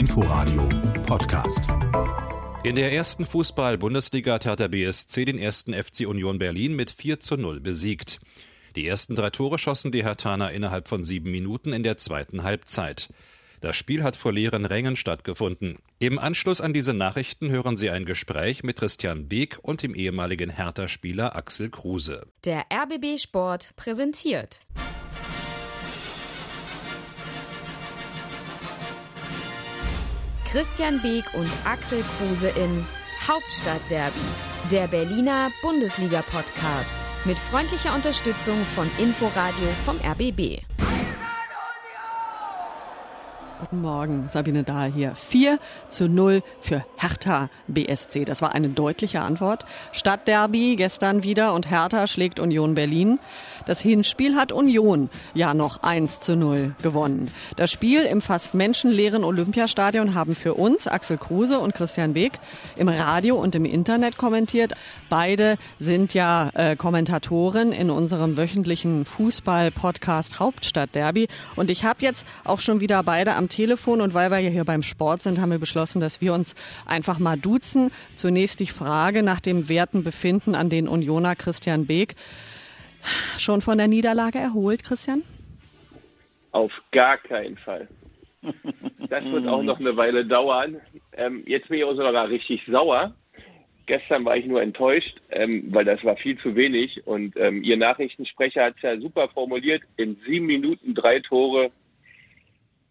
Inforadio Podcast. In der ersten Fußball-Bundesliga hat Hertha BSC den ersten FC Union Berlin mit 4 zu 0 besiegt. Die ersten drei Tore schossen die Hertaner innerhalb von sieben Minuten in der zweiten Halbzeit. Das Spiel hat vor leeren Rängen stattgefunden. Im Anschluss an diese Nachrichten hören Sie ein Gespräch mit Christian Beek und dem ehemaligen Hertha-Spieler Axel Kruse. Der RBB Sport präsentiert. Christian Beek und Axel Kruse in Hauptstadtderby, der Berliner Bundesliga-Podcast mit freundlicher Unterstützung von Inforadio vom RBB. Guten Morgen, Sabine Dahl hier. 4 zu 0 für Hertha BSC. Das war eine deutliche Antwort. Stadtderby gestern wieder und Hertha schlägt Union Berlin. Das Hinspiel hat Union ja noch 1 zu 0 gewonnen. Das Spiel im fast menschenleeren Olympiastadion haben für uns Axel Kruse und Christian Weg im Radio und im Internet kommentiert. Beide sind ja äh, Kommentatoren in unserem wöchentlichen Fußball-Podcast Hauptstadtderby. Und ich habe jetzt auch schon wieder beide am Telefon und weil wir ja hier beim Sport sind, haben wir beschlossen, dass wir uns einfach mal duzen. Zunächst die Frage nach dem werten Befinden an den Unioner Christian Beek. Schon von der Niederlage erholt, Christian? Auf gar keinen Fall. Das wird auch noch eine Weile dauern. Ähm, jetzt bin ich auch sogar richtig sauer. Gestern war ich nur enttäuscht, ähm, weil das war viel zu wenig. Und ähm, Ihr Nachrichtensprecher hat es ja super formuliert. In sieben Minuten drei Tore.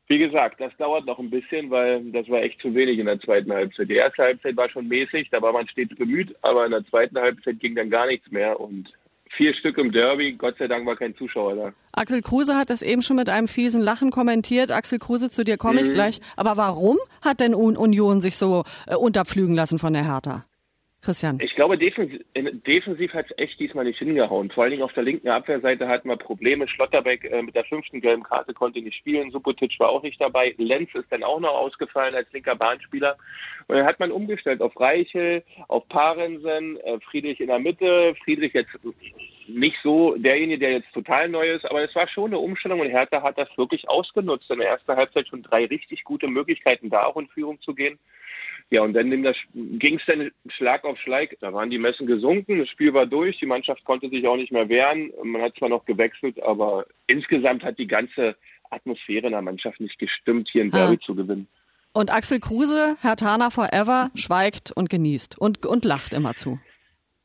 Wie gesagt, das dauert noch ein bisschen, weil das war echt zu wenig in der zweiten Halbzeit. Die erste Halbzeit war schon mäßig, da war man stets bemüht, aber in der zweiten Halbzeit ging dann gar nichts mehr. Und vier Stück im Derby. Gott sei Dank war kein Zuschauer da. Axel Kruse hat das eben schon mit einem fiesen Lachen kommentiert. Axel Kruse, zu dir komme ich mhm. gleich. Aber warum hat denn Union sich so äh, unterpflügen lassen von der Hertha? Christian. Ich glaube, defensiv, defensiv hat es echt diesmal nicht hingehauen. Vor allen Dingen auf der linken Abwehrseite hatten wir Probleme. Schlotterbeck äh, mit der fünften gelben Karte konnte nicht spielen. Subotic war auch nicht dabei. Lenz ist dann auch noch ausgefallen als linker Bahnspieler. Und dann hat man umgestellt auf Reichel, auf Parensen, äh, Friedrich in der Mitte. Friedrich jetzt nicht so derjenige, der jetzt total neu ist, aber es war schon eine Umstellung und Hertha hat das wirklich ausgenutzt. In der ersten Halbzeit schon drei richtig gute Möglichkeiten da auch in Führung zu gehen. Ja, und dann ging es dann Schlag auf Schlag. Da waren die Messen gesunken, das Spiel war durch, die Mannschaft konnte sich auch nicht mehr wehren. Man hat zwar noch gewechselt, aber insgesamt hat die ganze Atmosphäre in der Mannschaft nicht gestimmt, hier ein Derby ah. zu gewinnen. Und Axel Kruse, Herr Tana Forever, schweigt und genießt und, und lacht immer zu.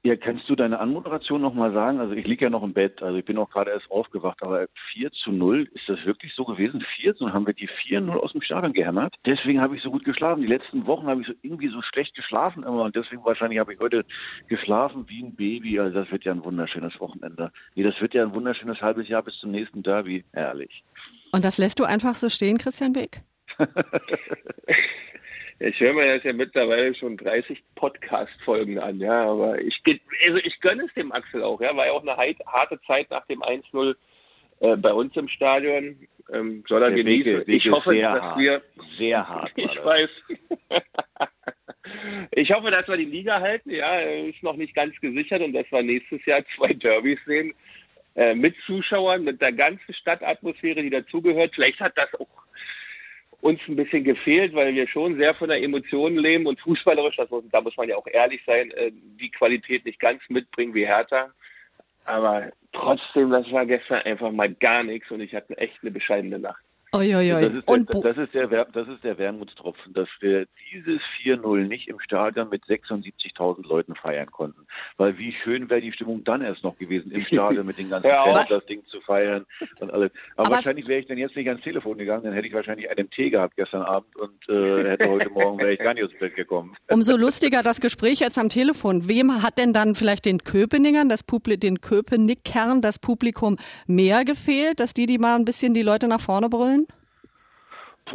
Ja, kannst du deine Anmoderation nochmal sagen? Also ich liege ja noch im Bett, also ich bin auch gerade erst aufgewacht, aber 4 zu 0, ist das wirklich so gewesen? 4 zu 0, haben wir die 4-0 aus dem Stadion gehämmert? Deswegen habe ich so gut geschlafen. Die letzten Wochen habe ich so irgendwie so schlecht geschlafen immer und deswegen wahrscheinlich habe ich heute geschlafen wie ein Baby. Also das wird ja ein wunderschönes Wochenende. Nee, das wird ja ein wunderschönes halbes Jahr bis zum nächsten Derby. Herrlich. Und das lässt du einfach so stehen, Christian Beck? Ich höre mir das ja mittlerweile schon 30 Podcast-Folgen an, ja, aber ich, also ich gönne es dem Axel auch, ja, war ja auch eine harte Zeit nach dem 1-0 äh, bei uns im Stadion. Ähm, soll er Der genießen. Wege, ich hoffe, dass hart. wir. Sehr hart. ich weiß. ich hoffe, dass wir die Liga halten, ja, ist noch nicht ganz gesichert und dass wir nächstes Jahr zwei Derbys sehen. Äh, mit Zuschauern, mit der ganzen Stadtatmosphäre, die dazugehört. Vielleicht hat das auch uns ein bisschen gefehlt, weil wir schon sehr von der Emotion leben und fußballerisch, das muss, da muss man ja auch ehrlich sein, äh, die Qualität nicht ganz mitbringen wie Hertha. Aber trotzdem, das war gestern einfach mal gar nichts und ich hatte echt eine bescheidene Nacht. Oi, oi, oi. Das, ist der, das, ist der, das ist der Wermutstropfen, dass wir dieses 4-0 nicht im Stadion mit 76.000 Leuten feiern konnten. Weil wie schön wäre die Stimmung dann erst noch gewesen, im Stadion mit den ganzen ja, Fans das Ding zu feiern und alles. Aber, Aber wahrscheinlich wäre ich dann jetzt nicht ans Telefon gegangen, dann hätte ich wahrscheinlich einen Tee gehabt gestern Abend und äh, hätte heute Morgen wäre ich gar nicht aus dem Bett gekommen. Umso lustiger das Gespräch jetzt am Telefon. Wem hat denn dann vielleicht den Köpeningern, das Publikum, den Köpenickern, das Publikum mehr gefehlt, dass die, die mal ein bisschen die Leute nach vorne brüllen?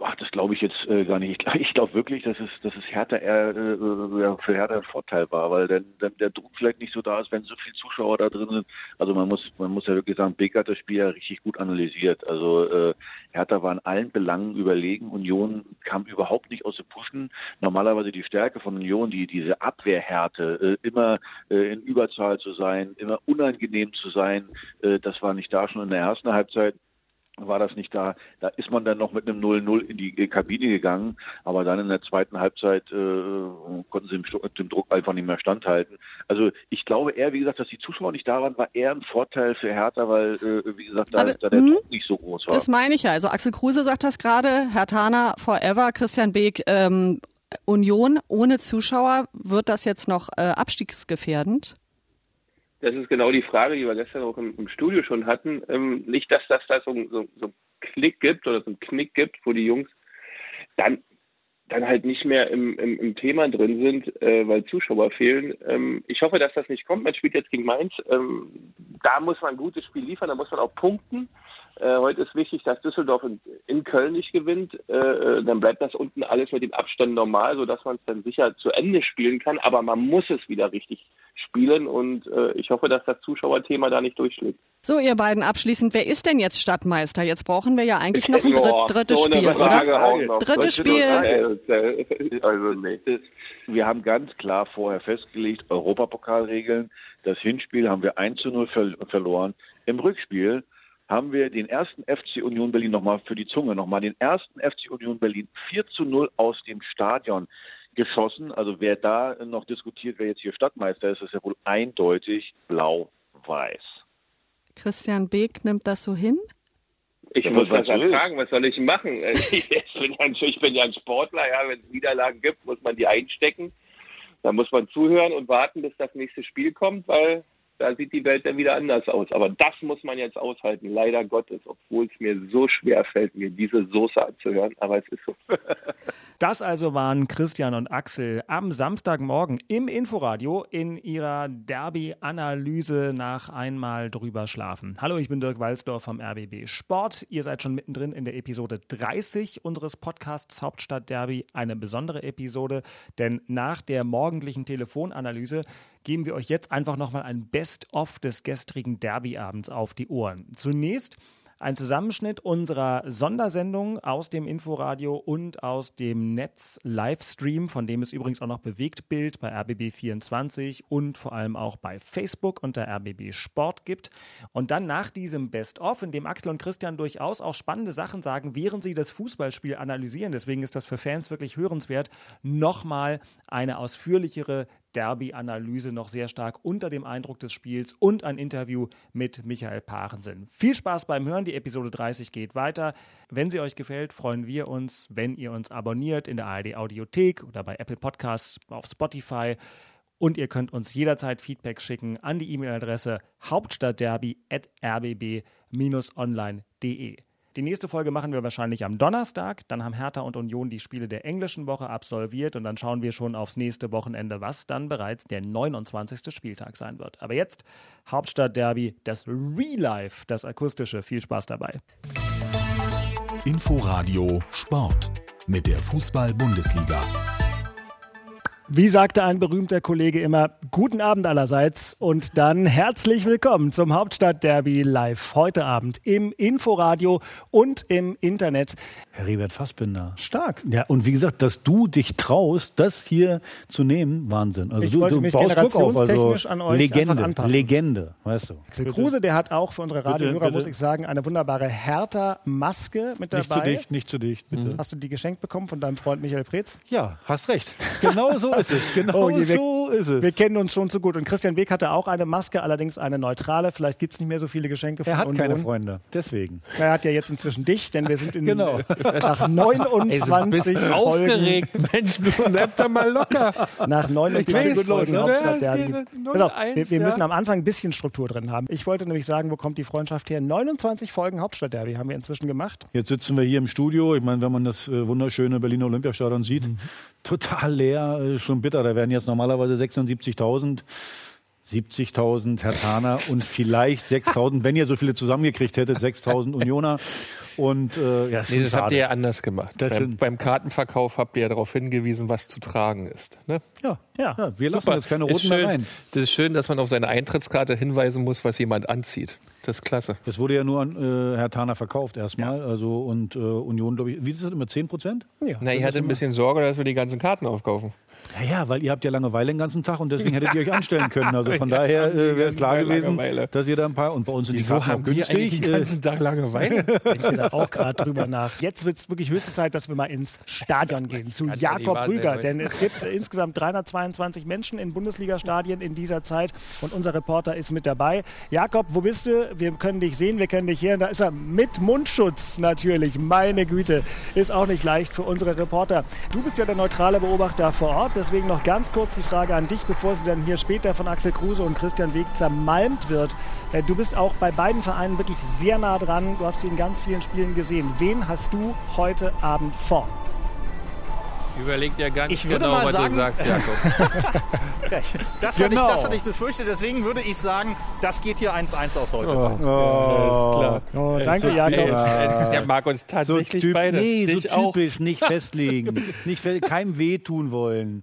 Ach, das glaube ich jetzt äh, gar nicht. Ich, glaube wirklich, dass es, dass es Hertha eher äh, ja, für Hertha ein Vorteil war, weil dann, dann der Druck vielleicht nicht so da ist, wenn so viele Zuschauer da drin sind. Also man muss, man muss ja wirklich sagen, Beck hat das Spiel ja richtig gut analysiert. Also äh, Hertha war in allen Belangen überlegen. Union kam überhaupt nicht aus dem Pushen. Normalerweise die Stärke von Union, die diese Abwehrhärte, äh, immer äh, in Überzahl zu sein, immer unangenehm zu sein, äh, das war nicht da schon in der ersten Halbzeit. War das nicht da. Da ist man dann noch mit einem 0-0 in die Kabine gegangen, aber dann in der zweiten Halbzeit äh, konnten sie dem, dem, Druck einfach nicht mehr standhalten. Also ich glaube eher, wie gesagt, dass die Zuschauer nicht da waren, war eher ein Vorteil für Hertha, weil, äh, wie gesagt, da, also, da der mh, Druck nicht so groß war. Das meine ich ja. Also Axel Kruse sagt das gerade, Herr Tana forever, Christian Beek ähm, Union ohne Zuschauer, wird das jetzt noch äh, abstiegsgefährdend? Das ist genau die Frage, die wir gestern auch im, im Studio schon hatten. Ähm, nicht, dass das da so, so, so einen Klick gibt oder so einen Knick gibt, wo die Jungs dann dann halt nicht mehr im, im, im Thema drin sind, äh, weil Zuschauer fehlen. Ähm, ich hoffe, dass das nicht kommt. Man spielt jetzt gegen Mainz. Ähm, da muss man ein gutes Spiel liefern, da muss man auch punkten. Äh, heute ist wichtig, dass Düsseldorf in, in Köln nicht gewinnt. Äh, äh dann bleibt das unten alles mit dem Abstand normal, sodass man es dann sicher zu Ende spielen kann. Aber man muss es wieder richtig spielen und äh, ich hoffe, dass das Zuschauerthema da nicht durchschlägt. So, ihr beiden abschließend, wer ist denn jetzt Stadtmeister? Jetzt brauchen wir ja eigentlich noch ein dritt, drittes so Spiel, oder? Drittes Spiel. Also, nee. Wir haben ganz klar vorher festgelegt, Europapokalregeln. Das Hinspiel haben wir 1 zu 0 verloren. Im Rückspiel haben wir den ersten FC Union Berlin nochmal für die Zunge, nochmal den ersten FC Union Berlin 4 zu 0 aus dem Stadion geschossen. Also wer da noch diskutiert, wer jetzt hier Stadtmeister ist, ist ja wohl eindeutig blau-weiß. Christian Beek nimmt das so hin? Ich ja, muss das fragen, was soll ich machen? Ich bin, ja, ich bin ja ein Sportler, ja, wenn es Niederlagen gibt, muss man die einstecken. Da muss man zuhören und warten, bis das nächste Spiel kommt, weil da sieht die Welt dann wieder anders aus. Aber das muss man jetzt aushalten, leider Gottes, obwohl es mir so schwer fällt, mir diese Soße anzuhören. Aber es ist so. Das also waren Christian und Axel am Samstagmorgen im Inforadio in ihrer Derby-Analyse nach einmal drüber schlafen. Hallo, ich bin Dirk Walzdorf vom RBB Sport. Ihr seid schon mittendrin in der Episode 30 unseres Podcasts Hauptstadt Derby. Eine besondere Episode, denn nach der morgendlichen Telefonanalyse geben wir euch jetzt einfach nochmal ein Best-of des gestrigen Derbyabends auf die Ohren. Zunächst ein Zusammenschnitt unserer Sondersendung aus dem Inforadio und aus dem Netz-Livestream, von dem es übrigens auch noch Bewegtbild bei RBB24 und vor allem auch bei Facebook unter RBB Sport gibt. Und dann nach diesem Best-of, in dem Axel und Christian durchaus auch spannende Sachen sagen, während sie das Fußballspiel analysieren, deswegen ist das für Fans wirklich hörenswert, nochmal eine ausführlichere Derby-Analyse noch sehr stark unter dem Eindruck des Spiels und ein Interview mit Michael Parensen. Viel Spaß beim Hören, die Episode 30 geht weiter. Wenn sie euch gefällt, freuen wir uns, wenn ihr uns abonniert in der ARD Audiothek oder bei Apple Podcasts auf Spotify. Und ihr könnt uns jederzeit Feedback schicken an die E-Mail-Adresse hauptstadtderby.rbb-online.de. Die nächste Folge machen wir wahrscheinlich am Donnerstag. Dann haben Hertha und Union die Spiele der englischen Woche absolviert und dann schauen wir schon aufs nächste Wochenende, was dann bereits der 29. Spieltag sein wird. Aber jetzt Hauptstadtderby, das Real Life, das akustische. Viel Spaß dabei. Inforadio Sport mit der Fußball-Bundesliga. Wie sagte ein berühmter Kollege immer, guten Abend allerseits und dann herzlich willkommen zum Hauptstadtderby live heute Abend im Inforadio und im Internet. Herr Riebert Fassbinder. Stark. Ja, und wie gesagt, dass du dich traust, das hier zu nehmen, Wahnsinn. Also ich du, wollte du mich baust generationstechnisch auf, also an euch Legende, anpassen. Legende, weißt du. Axel Kruse, der hat auch für unsere Radiohörer, muss ich sagen, eine wunderbare Hertha-Maske mit dabei. Nicht zu dicht, nicht zu dicht, bitte. Hast du die geschenkt bekommen von deinem Freund Michael Preetz? Ja, hast recht. Genau so ist es. Genau oh je, wir, so ist es. Wir kennen uns schon so gut. Und Christian Beck hatte auch eine Maske, allerdings eine neutrale. Vielleicht gibt es nicht mehr so viele Geschenke von Er hat Union. keine Freunde, deswegen. Er hat ja jetzt inzwischen dich, denn wir sind in, genau. nach 29 Ey, so aufgeregt. Mensch, du bleib da mal locker. Nach 29 Folgen Hauptstadt Derby. Pass wir, wir müssen am Anfang ein bisschen Struktur drin haben. Ich wollte nämlich sagen, wo kommt die Freundschaft her? 29 Folgen Hauptstadt Derby haben wir inzwischen gemacht. Jetzt sitzen wir hier im Studio. Ich meine, wenn man das äh, wunderschöne Berliner Olympiastadion sieht, mhm. Total leer, äh, schon bitter. Da werden jetzt normalerweise 76.000. 70.000 Herr Thaner und vielleicht 6.000, wenn ihr so viele zusammengekriegt hättet, 6.000 Unioner. Und äh, ja, nee, das habt ihr ja anders gemacht. Beim, beim, Kartenverkauf habt ihr ja darauf hingewiesen, was zu tragen ist. Ne? Ja, ja. ja, wir lassen Super. jetzt keine roten schön, mehr rein. Das ist schön, dass man auf seine Eintrittskarte hinweisen muss, was jemand anzieht. Das ist klasse. Das wurde ja nur an äh, Herr Thaner verkauft erstmal. Ja. Also und äh, Union, glaube ich, wie ist das immer, 10 Prozent? Ja. Na, ich hatte ein bisschen Sorge, dass wir die ganzen Karten aufkaufen. Ja, ja, weil ihr habt ja Langeweile den ganzen Tag und deswegen hättet ihr euch anstellen können. Also von daher äh, wäre es klar gewesen, Langeweile. dass ihr da ein paar und bei uns sind Wieso die Karten haben wir günstig. den ganzen Tag Langeweile? Ich bin da auch gerade drüber nach. Jetzt wird es wirklich höchste Zeit, dass wir mal ins Stadion gehen, zu Jakob Rüger. Denn es gibt äh, insgesamt 322 Menschen in Bundesliga-Stadien in dieser Zeit und unser Reporter ist mit dabei. Jakob, wo bist du? Wir können dich sehen, wir können dich hören. Da ist er mit Mundschutz natürlich. Meine Güte, ist auch nicht leicht für unsere Reporter. Du bist ja der neutrale Beobachter vor Ort, deswegen noch ganz kurz die Frage an dich, bevor sie dann hier später von Axel Kruse und Christian Weg zermalmt wird. Äh, Du bist auch bei beiden Vereinen wirklich sehr nah dran. Du hast sie in ganz vielen Spielen gesehen. Wen hast du heute Abend vor? Überlegt ja ganz Ich würde genau, mal was sagen- du sagst, Jakob. Das, hatte ich, Genau. das hatte ich befürchtet, deswegen würde ich sagen, das geht hier 1-1 aus heute. Oh, klar. Oh, danke, so Jakob. Ey, der mag uns so tatsächlich typ, beide. nee, so Dich auch. typisch, nicht festlegen, nicht fe keinem wehtun wollen.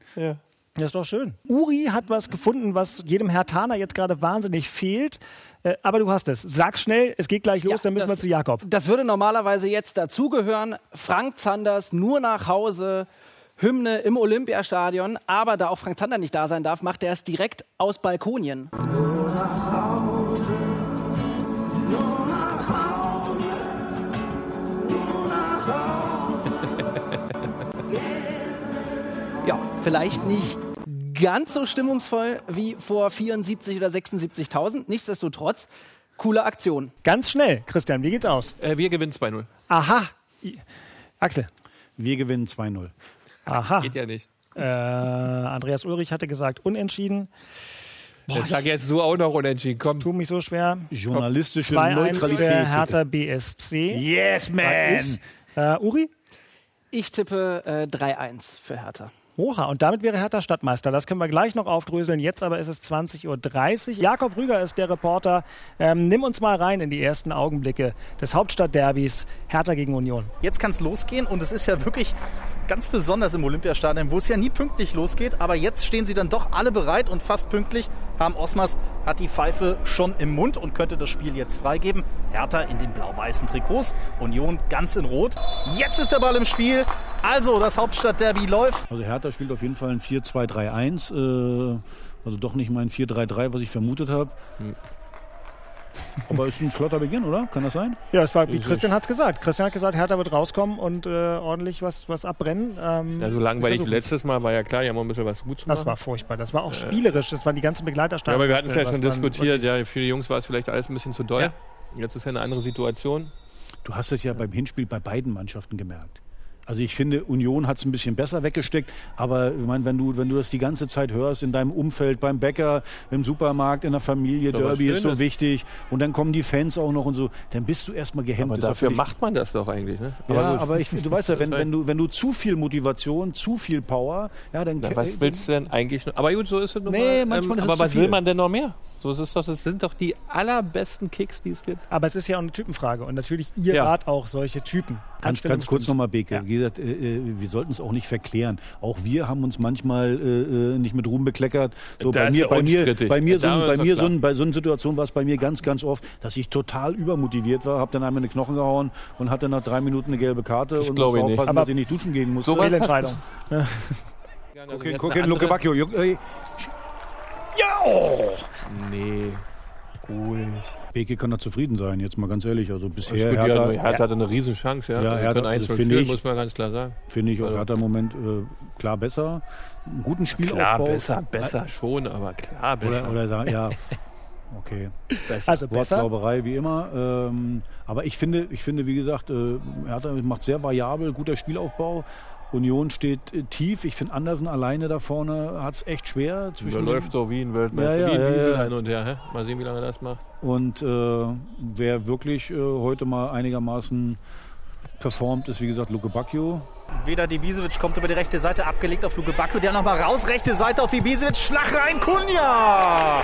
Das ist doch schön. Uri hat was gefunden, was jedem Herr Taner jetzt gerade wahnsinnig fehlt. Äh, Aber du hast es. Sag schnell, es geht gleich los, Ja, dann müssen wir das- zu Jakob. Das würde normalerweise jetzt dazugehören. Frank Zanders nur nach Hause. Hymne im Olympiastadion, aber da auch Frank Zander nicht da sein darf, macht er es direkt aus Balkonien. Ja, vielleicht nicht ganz so stimmungsvoll wie vor 74 oder 76.000. Nichtsdestotrotz, coole Aktion. Ganz schnell, Christian, wie geht's aus? Äh, wir gewinnen 2-0. Aha. I- Axel. Wir gewinnen 2-0. Aha. Geht ja nicht. Äh, Andreas Ulrich hatte gesagt, unentschieden. Ich sage jetzt so auch noch unentschieden. Komm. Tu mich so schwer. Journalistische 2-1 Neutralität. für bitte. Hertha BSC. Yes, man! Äh, Uri? Ich tippe äh, 3-1 für Hertha. Oha, und damit wäre Hertha Stadtmeister. Das können wir gleich noch aufdröseln. Jetzt aber ist es 20.30 Uhr. Jakob Rüger ist der Reporter. Ähm, nimm uns mal rein in die ersten Augenblicke des Hauptstadtderbys Hertha gegen Union. Jetzt kann es losgehen und es ist ja wirklich ganz besonders im Olympiastadion, wo es ja nie pünktlich losgeht. Aber jetzt stehen sie dann doch alle bereit und fast pünktlich. Harm Osmas hat die Pfeife schon im Mund und könnte das Spiel jetzt freigeben. Hertha in den blau-weißen Trikots, Union ganz in Rot. Jetzt ist der Ball im Spiel. Also, das Hauptstadtderby läuft. Also Hertha spielt auf jeden Fall ein 4-2-3-1. Äh, also doch nicht mein 4-3-3, was ich vermutet habe. Aber ist ein flotter Beginn, oder? Kann das sein? Ja, es war, wie Christian hat es gesagt. Christian hat gesagt, Hertha wird rauskommen und äh, ordentlich was, was abbrennen. Ähm, Ja, so langweilig letztes Mal war ja klar, die haben auch ein bisschen was gut zu machen. Das war furchtbar. Das war auch spielerisch. Das waren die ganzen ja, Begleiterstaaten. aber wir hatten es ja schon diskutiert. Ja, für die Jungs war es vielleicht alles ein bisschen zu doll. Ja. Jetzt ist ja eine andere Situation. Du hast es ja beim Hinspiel bei beiden Mannschaften gemerkt. Also ich finde, Union hat es ein bisschen besser weggesteckt, aber ich meine, wenn du, wenn du das die ganze Zeit hörst, in deinem Umfeld, beim Bäcker, im Supermarkt, in der Familie, Doch, Derby ist so Schönes. wichtig und dann kommen die Fans auch noch und so, dann bist du erstmal gehemmt. Aber Ist dafür völlig- macht man das doch eigentlich. Ne? ja, gut. aber ich, du weißt ja, wenn, wenn, du, wenn du zu viel Motivation, zu viel Power, ja, dann Na, was willst du denn eigentlich noch? Aber gut, so ist es nun Nee, mal. manchmal ist es aber was will man denn noch mehr? So ist es doch, das sind doch die allerbesten Kicks, die es gibt. Aber es ist ja auch eine Typenfrage. Und natürlich, ihr Ja. wart auch solche Typen. Ganz, ganz kurz nochmal, Beke. Ja. Wie gesagt, äh, äh, wir sollten es auch nicht verklären. Auch wir haben uns manchmal äh, äh, nicht mit Ruhm bekleckert. So bei mir, ja bei mir, bei mir, so, bei mir so, bei so einer Situation war es bei mir ganz, ganz oft, dass ich total übermotiviert war, habe dann einmal in die Knochen gehauen und hatte nach drei Minuten eine gelbe Karte Das und musste ich nicht. aufpassen, Aber dass ich nicht duschen gehen musste. Guck hin, guck hin, Luke Bacchio. Juck- ey. Nee, ruhig. Beke kann da zufrieden sein, jetzt mal ganz ehrlich. Also bisher Bisher Hertha, Hertha, Hertha hatte eine Riesenchance. Ja. Ja, Hertha, können 1 also 0 finde ich- muss man ganz klar sagen. finde ich auch Also- Hertha im Moment äh, klar besser. Einen guten Spielaufbau. Klar, besser, besser schon, aber klar, besser. Oder, oder sagen, ja. Okay. Also besser. Wortglauberei wie immer. Ähm, aber ich finde, ich finde, wie gesagt, äh, Hertha macht sehr variabel, guter Spielaufbau. Union steht äh, tief. Ich finde, Andersen alleine da vorne hat es echt schwer. Da Zwischen läuft doch wie ein Weltmeister, Ja, ja, wie ein ja, ja. hin und her. Hä? Mal sehen, wie lange er das macht. Und äh, wer wirklich äh, heute mal einigermaßen performt, ist wie gesagt Luke Bacchio. Veda Ibisevic kommt über die rechte Seite, abgelegt auf Luke Bacchio. Der nochmal raus, rechte Seite auf Ibisevic. Schlag rein, Kunja!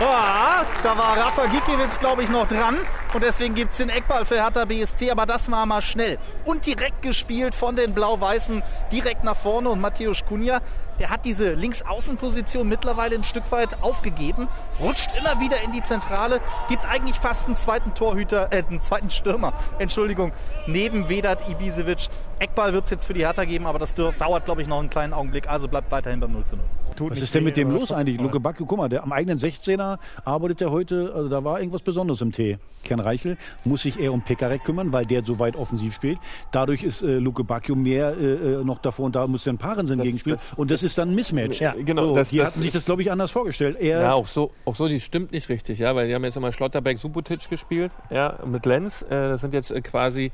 Ja, da war Rafa Gikiewicz, glaube ich, noch dran. Und deswegen gibt es den Eckball für Hertha BSC, aber das war mal schnell und direkt gespielt von den Blau-Weißen direkt nach vorne und Matthäus Kunja der hat diese Linksaußenposition mittlerweile ein Stück weit aufgegeben, rutscht immer wieder in die Zentrale, gibt eigentlich fast einen zweiten Torhüter, äh, einen zweiten Stürmer, Entschuldigung, neben Vedat Ibisevic. Eckball wird es jetzt für die Hertha geben, aber das dauert, glaube ich, noch einen kleinen Augenblick. Also bleibt weiterhin beim 0 zu 0. Tut Was ist denn mit dem los eigentlich? Luke Backe, guck mal, der am eigenen 16er arbeitet er heute, also da war irgendwas Besonderes im Tee. Ken Reichel muss sich eher um Pekarek kümmern, weil der so weit offensiv spielt. Dadurch ist äh, Luke Bacchio mehr äh, äh noch davor und da muss dann Parensen gegenspielen. Und das ist dann ein Mismatch. Ja, genau. So, das, die das hatten sich das, glaube ich, anders vorgestellt. Er ja, auch so, auch so, die stimmt nicht richtig, ja, weil die haben jetzt immer Schlotterbeck Subotic gespielt, ja, mit Lenz. Äh, das sind jetzt äh, quasi,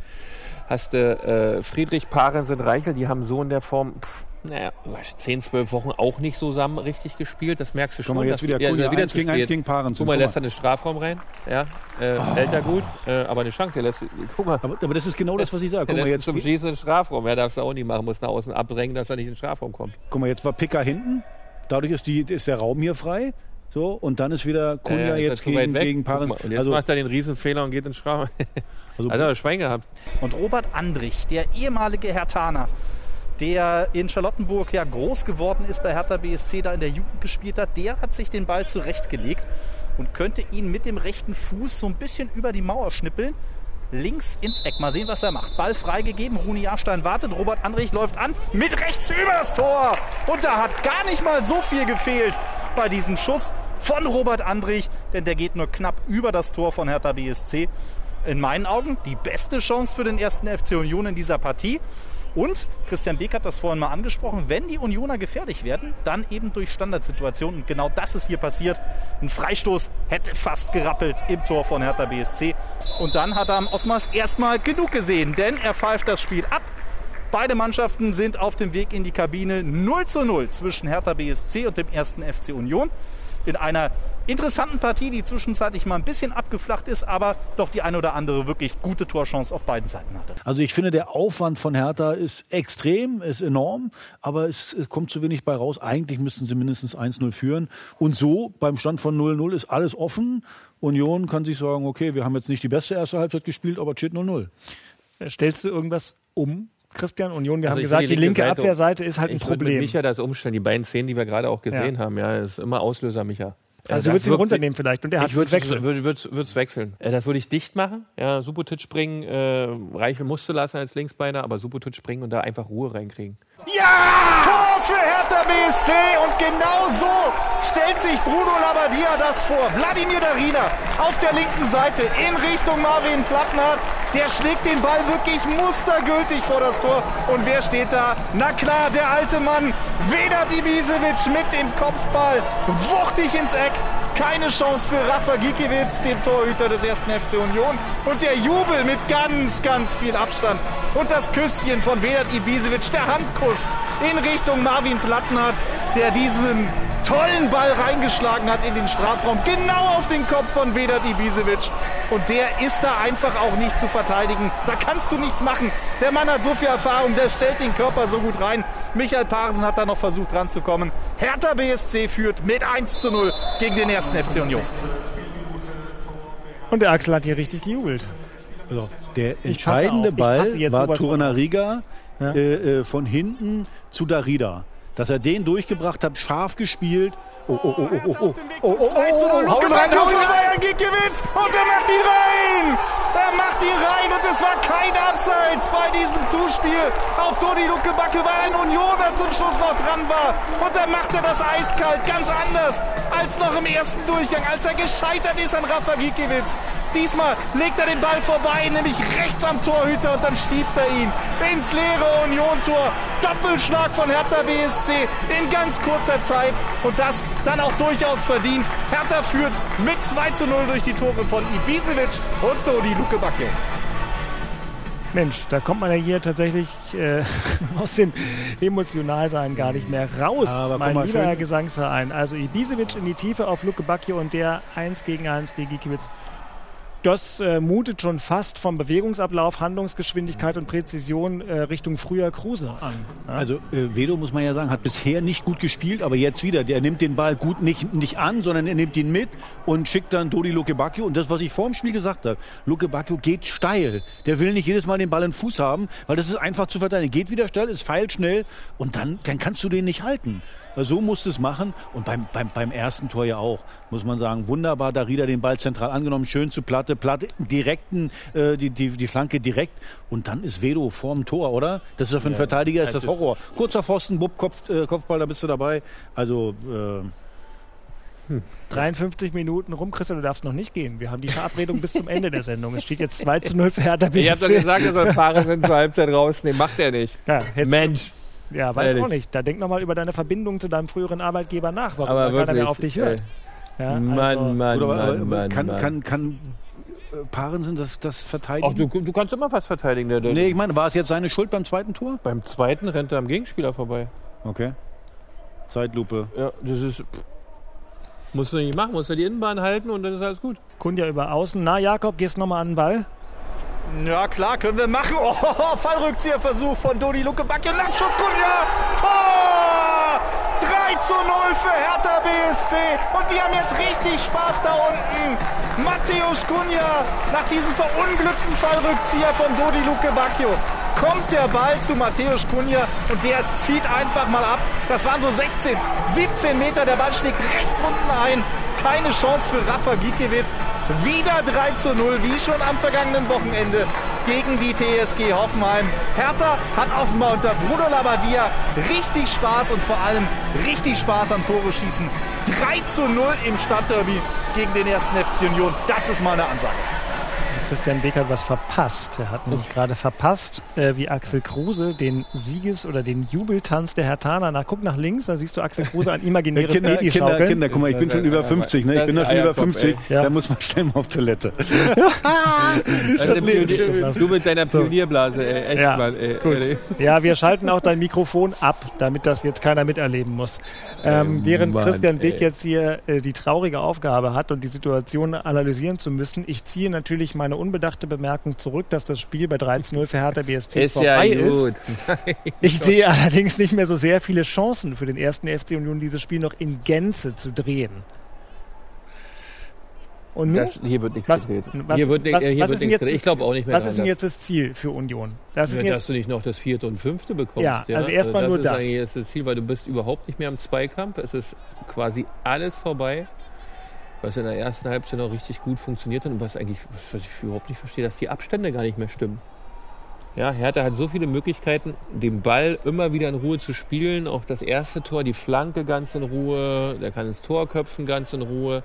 hast du äh, Friedrich, Parensen, Reichel, die haben so in der Form, pff, naja, 10, 12 Wochen auch nicht so zusammen richtig gespielt. Das merkst du schon. Guck mal, jetzt wieder, ja, wieder eins gegen eins gegen Paaren. Guck mal, lässt er einen Strafraum rein. Ja, äh, oh. hält er gut, äh, aber eine Chance. Er lässt, guck mal. Aber, aber, das ist genau das, was ich sage. Guck mal, jetzt zum Schießen einen Strafraum. Er darf es auch nicht machen, muss nach außen abdrängen, dass er nicht in den Strafraum kommt. Guck mal, jetzt war Picker hinten. Dadurch ist, die, ist der Raum hier frei. So, und dann ist wieder Kunja ja, jetzt gegen, gegen Paaren. Und jetzt also, macht er den Riesenfehler und geht ins Strafraum. also, also hat er Schwein gehabt. Und Robert Andrich, der ehemalige Hertaner, der in Charlottenburg ja groß geworden ist bei Hertha BSC, da in der Jugend gespielt hat, der hat sich den Ball zurechtgelegt und könnte ihn mit dem rechten Fuß so ein bisschen über die Mauer schnippeln. Links ins Eck. Mal sehen, was er macht. Ball freigegeben. Runi Jahrstein wartet. Robert Andrich läuft an. Mit rechts über das Tor. Und da hat gar nicht mal so viel gefehlt bei diesem Schuss von Robert Andrich. Denn der geht nur knapp über das Tor von Hertha BSC. In meinen Augen die beste Chance für den ersten FC Union in dieser Partie. Und Christian Beck hat das vorhin mal angesprochen, wenn die Unioner gefährlich werden, dann eben durch Standardsituationen. Und genau das ist hier passiert. Ein Freistoß hätte fast gerappelt im Tor von Hertha BSC. Und dann hat er am Osmars erstmal genug gesehen, denn er pfeift das Spiel ab. Beide Mannschaften sind auf dem Weg in die Kabine 0 zu 0 zwischen Hertha BSC und dem ersten FC Union. In einer interessanten Partie, die zwischenzeitlich mal ein bisschen abgeflacht ist, aber doch die eine oder andere wirklich gute Torchance auf beiden Seiten hatte. Also ich finde, der Aufwand von Hertha ist extrem, ist enorm, aber es, es kommt zu wenig bei raus. Eigentlich müssten sie mindestens 1-0 führen. Und so, beim Stand von 0-0 ist alles offen. Union kann sich sagen, okay, wir haben jetzt nicht die beste erste Halbzeit gespielt, aber steht 0-0. Stellst du irgendwas um Christian Union, wir also haben gesagt, die, die linke, linke Abwehrseite ist halt ein Problem. Micha das umstellen, die beiden Szenen, die wir gerade auch gesehen ja. haben, ja, ist immer Auslöser Micha. Also du würdest ihn runternehmen vielleicht und der hat ich würde wechseln. Würde würd, wechseln. Äh, das würde ich dicht machen. Ja, Subotic springen, äh, Reichel musst du lassen als Linksbeiner, aber Subotic springen und da einfach Ruhe reinkriegen. Ja! Tor für Hertha BSC und genau so stellt sich Bruno Labbadia das vor. Wladimir Darida auf der linken Seite in Richtung Marvin Plattner. Der schlägt den Ball wirklich mustergültig vor das Tor. Und wer steht da? Na klar, der alte Mann. Vedat Ibisevic mit dem Kopfball. Wuchtig ins Eck. Keine Chance für Rafa Gikiewicz, dem Torhüter des ersten FC Union. Und der Jubel mit ganz, ganz viel Abstand. Und das Küsschen von Vedat Ibisevic, der Handkuss in Richtung Marvin Plattnert, der diesen tollen Ball reingeschlagen hat in den Strafraum, genau auf den Kopf von Vedat Ibisevic. Und der ist da einfach auch nicht zu verteidigen. Da kannst du nichts machen. Der Mann hat so viel Erfahrung, der stellt den Körper so gut rein. Michael Parsen hat da noch versucht ranzukommen. Hertha BSC führt mit 1 zu 0 gegen den ersten FC Union. Und der Axel hat hier richtig gejubelt. Also der entscheidende Ball war Turanariga ja? äh, äh, von hinten zu Darida dass er den durchgebracht hat, scharf gespielt. Oh, oh, oh, oh, oh, oh, oh, oh, 2 zu 0. Hau ihn rein, hau ihn rein. gewinnt und er macht ihn rein. Er macht ihn rein und es war kein Abseits bei diesem Zuspiel auf Toni Luckebacke, weil ein Unioner zum Schluss noch dran war. Und er machte das eiskalt, ganz anders als noch im ersten Durchgang, als er gescheitert ist an Rafa Gikiewicz. Diesmal legt er den Ball vorbei, nämlich rechts am Torhüter und dann schiebt er ihn ins leere Union-Tor. Doppelschlag von Hertha BSC in ganz kurzer Zeit und das dann auch durchaus verdient. Hertha führt mit 2 zu 0 durch die Tore von Ibisevic und Dodi Luke Bacchio. Mensch, da kommt man ja hier tatsächlich äh, aus dem Emotionalsein gar nicht mehr raus, Aber mein lieber Herr Gesangsverein. Also Ibisevic in die Tiefe auf Luke Bacchio und der 1 gegen 1 gegen Gikiewicz das äh, mutet schon fast vom Bewegungsablauf, Handlungsgeschwindigkeit und Präzision äh, Richtung früher Kruse an. Ja? Also äh, Vedo, muss man ja sagen, hat bisher nicht gut gespielt, aber jetzt wieder. Der nimmt den Ball gut nicht, nicht an, sondern er nimmt ihn mit und schickt dann Dodi Luke Bacchio. Und das, was ich vor dem Spiel gesagt habe, Luke Bacchio geht steil. Der will nicht jedes Mal den Ball in Fuß haben, weil das ist einfach zu verteidigen. Geht wieder steil, ist feilschnell und dann, dann kannst du den nicht halten. So musst du es machen. Und beim, beim, beim ersten Tor ja auch, muss man sagen. Wunderbar, Darida den Ball zentral angenommen, schön zu Platte, Platte, direkten, äh, die, die, die Flanke direkt. Und dann ist Vedo vorm Tor, oder? Das ist ja für einen ja, Verteidiger ist das Horror. Kurzer Pfosten, Bub, Kopf, äh, Kopfball, da bist du dabei. Also, äh, hm. 53 Minuten rum, Christian, du darfst noch nicht gehen. Wir haben die Verabredung bis zum Ende der Sendung. Es steht jetzt 2 zu 0 für Hertha BSC. Ich hab doch gesagt, er soll Fahrer sind zur Halbzeit rausnehmen. Macht er nicht. Ja, Mensch. Ja, weiß Ehrlich. auch nicht. Da denk noch mal über deine Verbindung zu deinem früheren Arbeitgeber nach, warum aber keiner mehr auf dich hört. Ja, Mann, also, Mann, oder, Mann, Mann, kann, Mann. Kann, kann, äh, Parensen das, das verteidigen? Ach, du, du kannst immer was verteidigen. Der, der nee, ich meine, war es jetzt seine Schuld beim zweiten Tor? Beim zweiten rennt er am Gegenspieler vorbei. Okay. Zeitlupe. Ja, das ist. Musst du nicht machen, musst du die Innenbahn halten und dann ist alles gut. Kunja über außen. Na, Jakob, gehst nochmal an den Ball. Ja, klar, können wir machen. Oh, Fallrückzieherversuch von Dodi Luke Backe. Nachschuss, Kunja. Tor! 3 zu 0 für Hertha BSC. Und die haben jetzt richtig Spaß da unten. Matthäus Kunja nach diesem verunglückten Fallrückzieher von Dodi Luke Bacchio kommt der Ball zu Matthäus Kunja und der zieht einfach mal ab. Das waren so 16, 17 Meter. Der Ball schlägt rechts unten ein. Keine Chance für Rafa Gikiewicz. Wieder 3 zu 0, wie schon am vergangenen Wochenende gegen die TSG Hoffenheim. Hertha hat offenbar unter Bruno Labbadia richtig Spaß und vor allem richtig Spaß am Tore schießen. 3 zu 0 im Stadtderby gegen den ersten FC Union. Das ist mal eine Ansage. Christian Beck hat was verpasst. Er hat nämlich gerade verpasst, äh, wie Axel Kruse den Sieges- oder den Jubeltanz der Hertaner nach. Guck nach links, da siehst du Axel Kruse ein imaginäres Kinder, Baby Kinder, Kinder, guck mal, ich bin schon über 50, ne? Ich bin doch schon über 50. Ja. Da muss man schnell mal auf Toilette. ist das Leben Du mit deiner Pionierblase, ey. Echt ja, mal, ey. Gut. ja, wir schalten auch dein Mikrofon ab, damit das jetzt keiner miterleben muss. Ähm, während Mann, Christian Beck jetzt hier äh, die traurige Aufgabe hat und die Situation analysieren zu müssen, ich ziehe natürlich meine eine unbedachte Bemerkung zurück, dass das Spiel bei 13-0 für Hertha BSC ist vorbei ja ist. Ich sehe allerdings nicht mehr so sehr viele Chancen für den ersten FC Union, dieses Spiel noch in Gänze zu drehen. Und nun? Das, hier wird nichts was, gedreht. Was, hier wird, was, hier was wird nichts gedreht. Ich glaube auch nicht mehr. Was ist denn jetzt das Ziel für Union? Das ja, dass du nicht noch das vierte und fünfte bekommst. Ja, ja? also erstmal also nur das. Das ist das Ziel, weil du bist überhaupt nicht mehr am Zweikampf. Es ist quasi alles vorbei was in der ersten Halbzeit noch richtig gut funktioniert hat und was eigentlich, was ich überhaupt nicht verstehe, dass die Abstände gar nicht mehr stimmen. Ja, Hertha hat so viele Möglichkeiten, den Ball immer wieder in Ruhe zu spielen. Auch das erste Tor, die Flanke ganz in Ruhe, der kann ins Tor köpfen ganz in Ruhe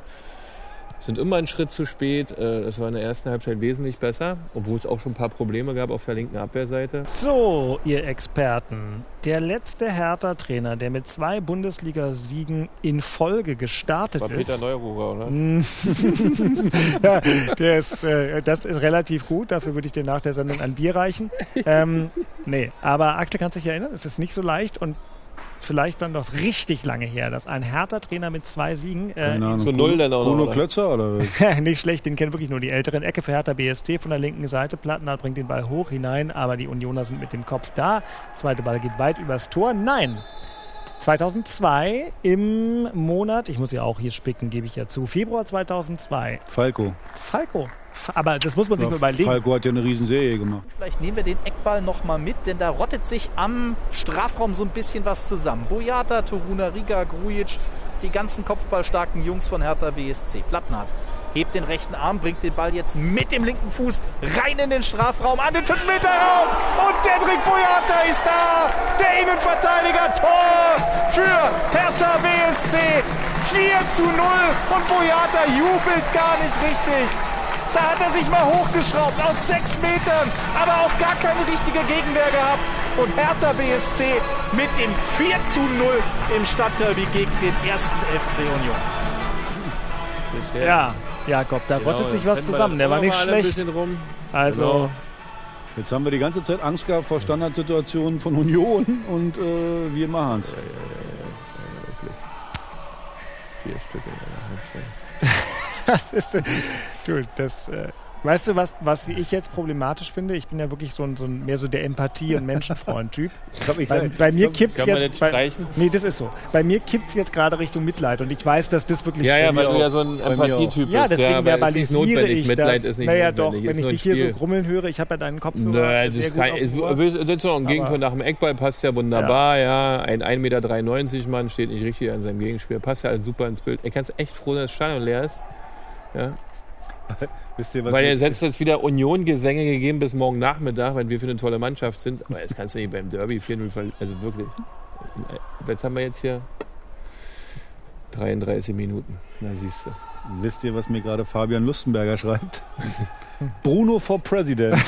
sind immer einen Schritt zu spät. Äh, das war in der ersten Halbzeit wesentlich besser, obwohl es auch schon ein paar Probleme gab auf der linken Abwehrseite. So, ihr Experten. Der letzte Hertha-Trainer, der mit zwei Bundesligasiegen in Folge gestartet war ist. Peter Neururer, oder? ja, der ist, äh, das ist relativ gut. Dafür würde ich dir nach der Sendung ein Bier reichen. Ähm, nee, aber Axel kann sich erinnern, es ist nicht so leicht und vielleicht dann doch richtig lange her, dass ein härter Trainer mit zwei Siegen äh, zu null dann auch Bruno Klötzer oder nicht schlecht, den kennen wirklich nur die älteren Ecke für Hertha BSC von der linken Seite. Plattenhardt bringt den Ball hoch hinein, aber die Unioner sind mit dem Kopf da. Zweite Ball geht weit übers Tor. Nein. 2002 im Monat, ich muss ja auch hier spicken, gebe ich ja zu, Februar 2002. Falco. Falco, aber das muss man sich ja, mal überlegen. Falco hat ja eine Riesenserie gemacht. Vielleicht nehmen wir den Eckball nochmal mit, denn da rottet sich am Strafraum so ein bisschen was zusammen. Boyata, Toruna, Riga, Grujic, die ganzen kopfballstarken Jungs von Hertha BSC. Plattenhardt hebt den rechten Arm, bringt den Ball jetzt mit dem linken Fuß rein in den Strafraum, an den 5-Meter-Raum und Dedrick Boyata ist da, der Innenverteidiger, Tor für Hertha BSC, 4 zu 0 und Boyata jubelt gar nicht richtig. Da hat er sich mal hochgeschraubt aus sechs Metern, aber auch gar keine richtige Gegenwehr gehabt. Und Hertha BSC mit dem 4 zu 0 im Stadtderby gegen den ersten FC Union. Bisher. Ja, Jakob, da genau, rottet sich was zusammen. Der war nicht schlecht. Also. Genau. Jetzt haben wir die ganze Zeit Angst gehabt vor Standardsituationen von Union und äh, wir machen es. Ja, ja, ja, ja. Vier Stück in einer Halbzeit. das ist, du, das, äh, Weißt du, was, was ich jetzt problematisch finde? Ich bin ja wirklich so ein, so ein mehr so der Empathie- und Menschenfreund-Typ. bei, bei mir kippt es jetzt. Bei, nee, das ist so. Bei mir kippt es jetzt gerade Richtung Mitleid und ich weiß, dass das wirklich. Ja, ja, weil du ja so ein Empathietyp bist. Ja, deswegen ja, verbalisiere ich Mitleid das. Ist nicht naja, doch, wenn ich dich hier so grummeln höre, ich habe ja deinen Kopf. Nö, das ist kein. Das ist doch ein Gegentor nach dem Eckball, passt ja wunderbar, ja. ja. Ein 1,93 Meter Mann steht nicht richtig an seinem Gegenspiel, passt ja halt super ins Bild. Ich kann es echt froh, dass das Stadion leer ist. Ja. Wisst ihr, Weil ihr jetzt wieder Union-Gesänge gegeben bis morgen Nachmittag, wenn wir für eine tolle Mannschaft sind. Aber jetzt kannst du nicht beim Derby 4-0 verlieren. Also wirklich. Jetzt haben wir jetzt hier 33 Minuten. Na siehst du. Wisst ihr, was mir gerade Fabian Lustenberger schreibt? Bruno for President.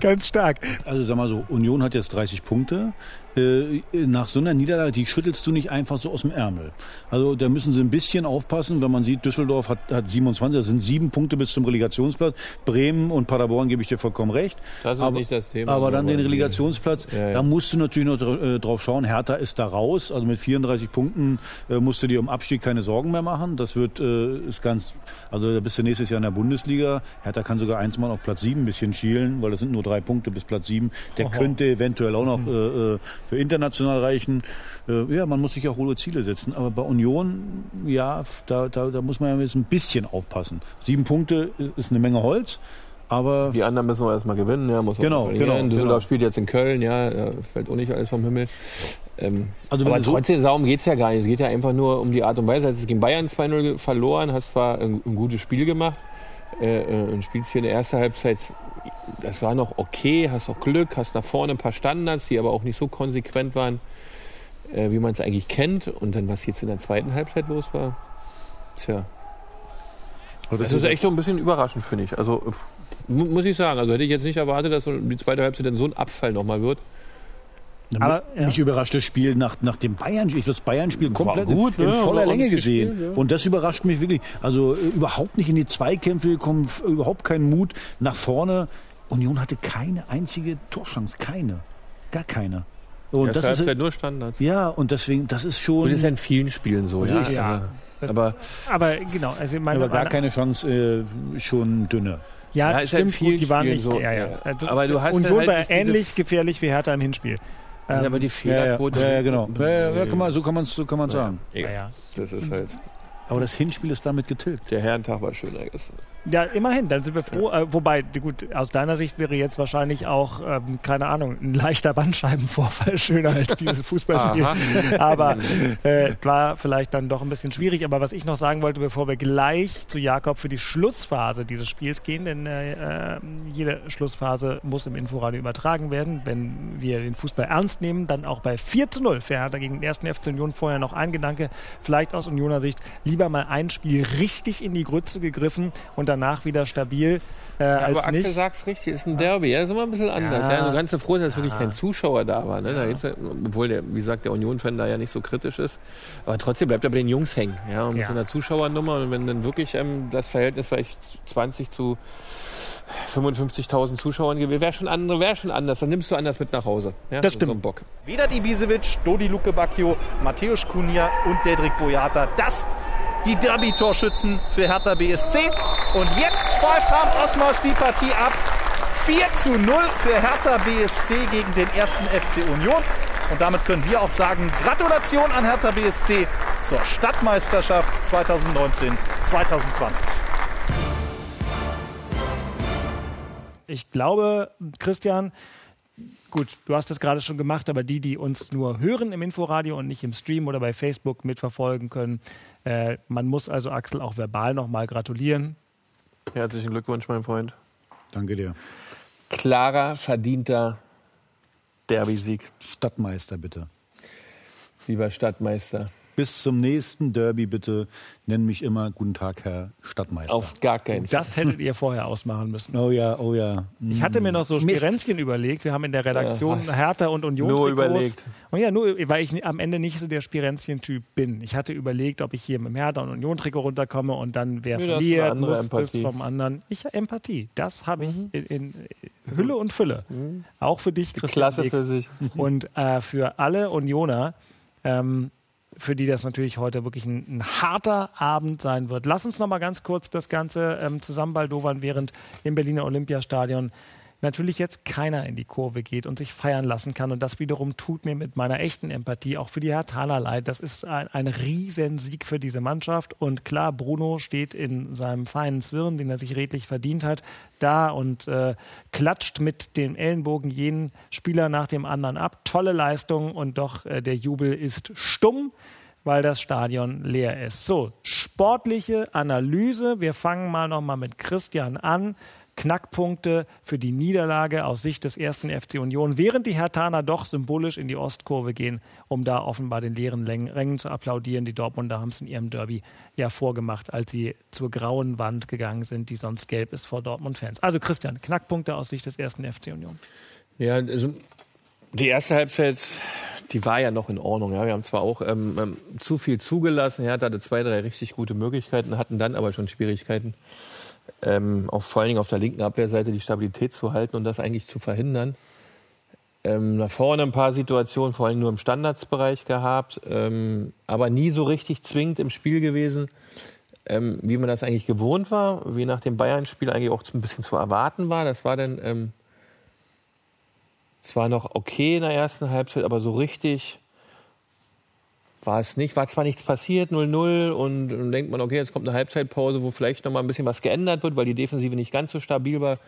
Ganz stark. Also sag mal so, Union hat jetzt 30 Punkte. Äh, nach so einer Niederlage, die schüttelst du nicht einfach so aus dem Ärmel. Also da müssen sie ein bisschen aufpassen, wenn man sieht, Düsseldorf hat, hat 27, das sind sieben Punkte bis zum Relegationsplatz. Bremen und Paderborn gebe ich dir vollkommen recht. Das ist aber, nicht das Thema. Aber dann den Relegationsplatz, ja, ja. da musst du natürlich noch äh, drauf schauen. Hertha ist da raus, also mit 34 Punkten äh, musst du dir um Abstieg keine Sorgen mehr machen. Das wird, ist ganz, also da bist du nächstes Jahr in der Bundesliga. Hertha kann sogar eins mal auf Platz sieben ein bisschen schielen, weil das sind nur drei Punkte bis Platz sieben. Der Oho. könnte eventuell auch noch äh, äh für international reichen. Äh, ja, man muss sich auch hohe Ziele setzen. Aber bei Union, ja, da, da, da muss man ja jetzt ein bisschen aufpassen. Sieben Punkte ist eine Menge Holz. Aber die anderen müssen wir erstmal gewinnen, ja, muss genau, genau, Düsseldorf genau. spielt jetzt in Köln, ja, fällt auch nicht alles vom Himmel. Ähm, also aber trotzdem, darum geht es ja gar nicht. Es geht ja einfach nur um die Art und Weise. Hast du gegen Bayern 2-0 verloren, hast zwar ein, ein, gutes Spiel gemacht äh, äh, und spielst hier in der ersten Halbzeit das war noch okay, hast auch Glück, hast nach vorne ein paar Standards, die aber auch nicht so konsequent waren, äh, wie man es eigentlich kennt. Und dann, was jetzt in der zweiten Halbzeit los war, tja. Das, das ist echt so ein bisschen überraschend, finde ich. Also, muss ich sagen. Also, hätte ich jetzt nicht erwartet, dass die zweite Halbzeit dann so ein Abfall nochmal wird. Aber, ja. Mich überrascht das Spiel nach, nach dem Bayern. Ich habe das Bayern-Spiel komplett gut, in, in ne? voller Länge gesehen. Gespielt, ja. Und das überrascht mich wirklich. Also äh, überhaupt nicht in die Zweikämpfe gekommen, überhaupt keinen Mut nach vorne. Union hatte keine einzige Torchance, keine. Gar keine. Und ja, das ist halt nur Standard. Ja, und deswegen, das ist schon. Und das ist ja in vielen Spielen so, also ja. Ich, ja. Aber, aber genau, also meine, aber gar keine Chance, äh, schon dünne. Ja, ja stimmt, halt gut, die waren nicht. So, ja, ja. Also aber du hast Union halt war ähnlich gefährlich wie Hertha im Hinspiel. Ähm, aber die Fehlerquote. Ja, ja, ja, genau. Ja, ja, kann man, so kann man es so kann sagen. Ja, ja. Das ist halt. Aber das Hinspiel ist damit getilgt. Der Herrentag war schöner gestern. Ja, immerhin, dann sind wir froh. Äh, wobei, gut, aus deiner Sicht wäre jetzt wahrscheinlich auch, ähm, keine Ahnung, ein leichter Bandscheibenvorfall schöner als dieses Fußballspiel. aber äh, war vielleicht dann doch ein bisschen schwierig. Aber was ich noch sagen wollte, bevor wir gleich zu Jakob für die Schlussphase dieses Spiels gehen, denn äh, ähm, jede Schlussphase muss im Inforadio übertragen werden. Wenn wir den Fußball ernst nehmen, dann auch bei 4 zu 0 für Hertha gegen den ersten FC Union. Vorher noch ein Gedanke, vielleicht aus Unioner Sicht, lieber mal ein Spiel richtig in die Grütze gegriffen und dann danach wieder stabil. Äh, ja, als aber Axel nicht. sagt's richtig, ist ein Derby, ja, ist immer ein bisschen anders. Ja. Ja, du kannst froh sein, dass wirklich kein Zuschauer da war. Ne? Da jetzt, obwohl der, wie gesagt, der Union-Fan da ja nicht so kritisch ist. Aber trotzdem bleibt er bei den Jungs hängen. Ja, und mit ja. so einer Zuschauernummer und wenn dann wirklich ähm, das Verhältnis vielleicht 20 zu 55.000 Zuschauern gewesen wäre schon, andere, wär schon anders. Dann nimmst du anders mit nach Hause. Ja? Das stimmt. So Bock. Vedat Ibisevic, Dodi Luke Bacchio, Mateusz Kunja und Dedrick Boyata. Das die Derby-Torschützen für Hertha BSC. Und jetzt pfeift Harm Osmos die Partie ab. 4 zu 0 für Hertha BSC gegen den ersten FC Union. Und damit können wir auch sagen, Gratulation an Hertha BSC zur Stadtmeisterschaft 2019-2020. Ich glaube, Christian, gut, du hast das gerade schon gemacht, aber die, die uns nur hören im Inforadio und nicht im Stream oder bei Facebook mitverfolgen können, äh, man muss also Axel auch verbal nochmal gratulieren. Herzlichen Glückwunsch, mein Freund. Danke dir. Klarer, verdienter Derby-Sieg. Stadtmeister, bitte. Lieber Stadtmeister. Bis zum nächsten Derby bitte nenn mich immer Guten Tag, Herr Stadtmeister. Auf gar keinen Fall. Das hättet ihr vorher ausmachen müssen. Oh ja, oh ja. Ich hatte mir noch so Spirenzchen überlegt. Wir haben in der Redaktion ja, Hertha und Union Nur überlegt. Und ja, nur, weil ich am Ende nicht so der Spirenzchen-Typ bin. Ich hatte überlegt, ob ich hier mit dem Hertha und Union-Trikot runterkomme und dann wer nee, verliert, muss das vom anderen. Ich Empathie. Das habe ich mhm. in, in, Hülle und Fülle. Mhm. Auch für dich, Christian. Klasse für sich. Und äh, für alle Unioner. Ähm, für die das natürlich heute wirklich ein, ein harter Abend sein wird. Lass uns noch mal ganz kurz das Ganze ähm, zusammenbaldowern, während im Berliner Olympiastadion natürlich jetzt keiner in die Kurve geht und sich feiern lassen kann. Und das wiederum tut mir mit meiner echten Empathie auch für die Hertaner leid. Das ist ein, ein Riesensieg für diese Mannschaft. Und klar, Bruno steht in seinem feinen Zwirn, den er sich redlich verdient hat, da und äh, klatscht mit den Ellenbogen jeden Spieler nach dem anderen ab. Tolle Leistung und doch äh, der Jubel ist stumm weil das Stadion leer ist. So, sportliche Analyse. Wir fangen mal noch mal mit Christian an. Knackpunkte für die Niederlage aus Sicht des ersten FC Union, während die Hertaner doch symbolisch in die Ostkurve gehen, um da offenbar den leeren Rängen zu applaudieren. Die Dortmunder haben es in ihrem Derby ja vorgemacht, als sie zur grauen Wand gegangen sind, die sonst gelb ist vor Dortmund-Fans. Also Christian, Knackpunkte aus Sicht des ersten FC Union. Ja, also die erste Halbzeit, die war ja noch in Ordnung. Ja. Wir haben zwar auch ähm, ähm zu viel zugelassen, Hertha hatte zwei, drei richtig gute Möglichkeiten, hatten dann aber schon Schwierigkeiten ähm, auch vor allen Dingen auf der linken Abwehrseite die Stabilität zu halten und das eigentlich zu verhindern. Ähm, nach vorne ein paar Situationen, vor allem nur im Standardsbereich gehabt, ähm, aber nie so richtig zwingend im Spiel gewesen, ähm, wie man das eigentlich gewohnt war, wie nach dem Bayern-Spiel eigentlich auch ein bisschen zu erwarten war. Das war dann, ähm, es war noch okay in der ersten Halbzeit, aber so richtig war es nicht. War zwar nichts passiert, 0-0 und dann denkt man, okay, jetzt kommt eine Halbzeitpause, wo vielleicht noch mal ein bisschen was geändert wird, weil die Defensive nicht ganz so stabil war,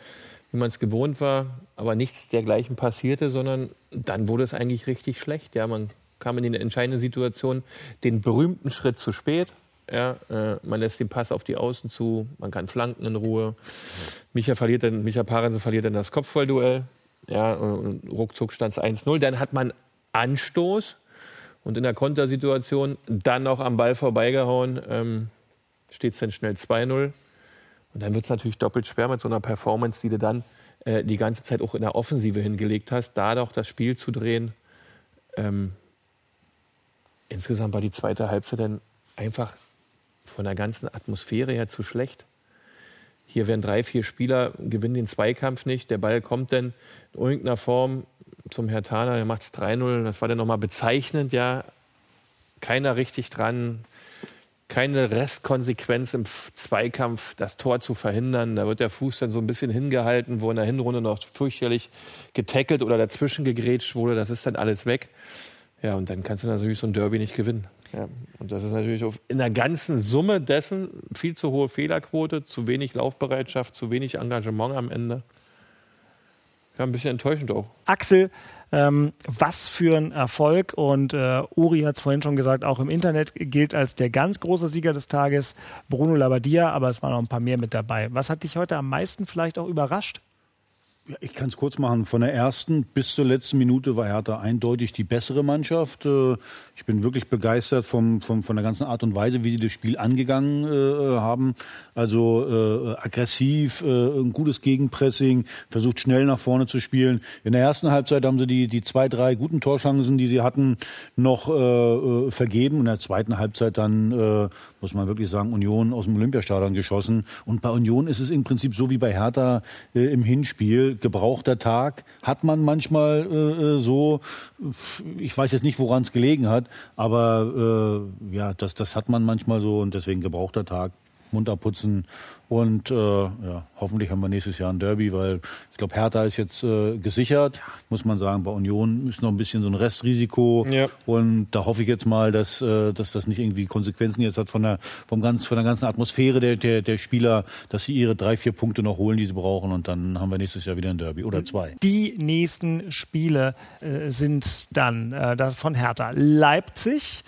wie man es gewohnt war. Aber nichts dergleichen passierte, sondern dann wurde es eigentlich richtig schlecht. Ja, man kam in die entscheidende Situation, den berühmten Schritt zu spät. Ja, äh, man lässt den Pass auf die Außen zu, man kann flanken in Ruhe. Micha verliert dann, Micha Parensen verliert dann das Kopfballduell. Ja, und ruckzuck stand es 1-0. Dann hat man Anstoß und in der Kontersituation dann noch am Ball vorbeigehauen, ähm, steht es dann schnell 2-0. Und dann wird es natürlich doppelt schwer mit so einer Performance, die du dann äh, die ganze Zeit auch in der Offensive hingelegt hast, da doch das Spiel zu drehen. Ähm, insgesamt war die zweite Halbzeit dann einfach von der ganzen Atmosphäre her zu schlecht. Hier werden drei, vier Spieler, gewinnen den Zweikampf nicht. Der Ball kommt dann in irgendeiner Form zum Herr Thaner, der macht es 3-0. Das war dann nochmal bezeichnend, ja. Keiner richtig dran, keine Restkonsequenz im Zweikampf, das Tor zu verhindern. Da wird der Fuß dann so ein bisschen hingehalten, wo in der Hinrunde noch fürchterlich getackelt oder dazwischen gegrätscht wurde. Das ist dann alles weg. Ja, und dann kannst du natürlich so ein Derby nicht gewinnen. Ja, und das ist natürlich in der ganzen Summe dessen viel zu hohe Fehlerquote, zu wenig Laufbereitschaft, zu wenig Engagement am Ende. Ja, ein bisschen enttäuschend auch. Axel, ähm, was für ein Erfolg. Und äh, Uri hat es vorhin schon gesagt, auch im Internet gilt als der ganz große Sieger des Tages Bruno Labbadia, aber es waren noch ein paar mehr mit dabei. Was hat dich heute am meisten vielleicht auch überrascht? Ich kann es kurz machen. Von der ersten bis zur letzten Minute war Hertha eindeutig die bessere Mannschaft. Äh, ich bin wirklich begeistert vom, vom, von der ganzen Art und Weise, wie sie das Spiel angegangen äh, haben. Also äh, aggressiv, äh, ein gutes Gegenpressing, versucht schnell nach vorne zu spielen. In der ersten Halbzeit haben sie die, die zwei, drei guten Torchancen, die sie hatten, noch äh, äh vergeben. In der zweiten Halbzeit dann, muss man wirklich sagen, Union aus dem Olympiastadion geschossen. Und bei Union ist es im Prinzip so wie bei Hertha äh, im Hinspiel gebrauchter Tag hat man manchmal äh, äh, so. Ich weiß jetzt nicht, woran es gelegen hat, aber äh, ja, das, das hat man manchmal so und deswegen gebrauchter Tag munter putzen und äh, ja, hoffentlich haben wir nächstes Jahr ein Derby, weil ich glaube, Hertha ist jetzt äh, gesichert, muss man sagen. Bei Union ist noch ein bisschen so ein Restrisiko. Ja. Und da hoffe ich jetzt mal, dass, äh, dass das nicht irgendwie Konsequenzen jetzt hat von der, vom ganz, von der ganzen Atmosphäre der, der, der Spieler, dass sie ihre drei, vier Punkte noch holen, die sie brauchen. Und dann haben wir nächstes Jahr wieder ein Derby oder zwei. Die nächsten Spiele äh, sind dann äh, von Hertha Leipzig,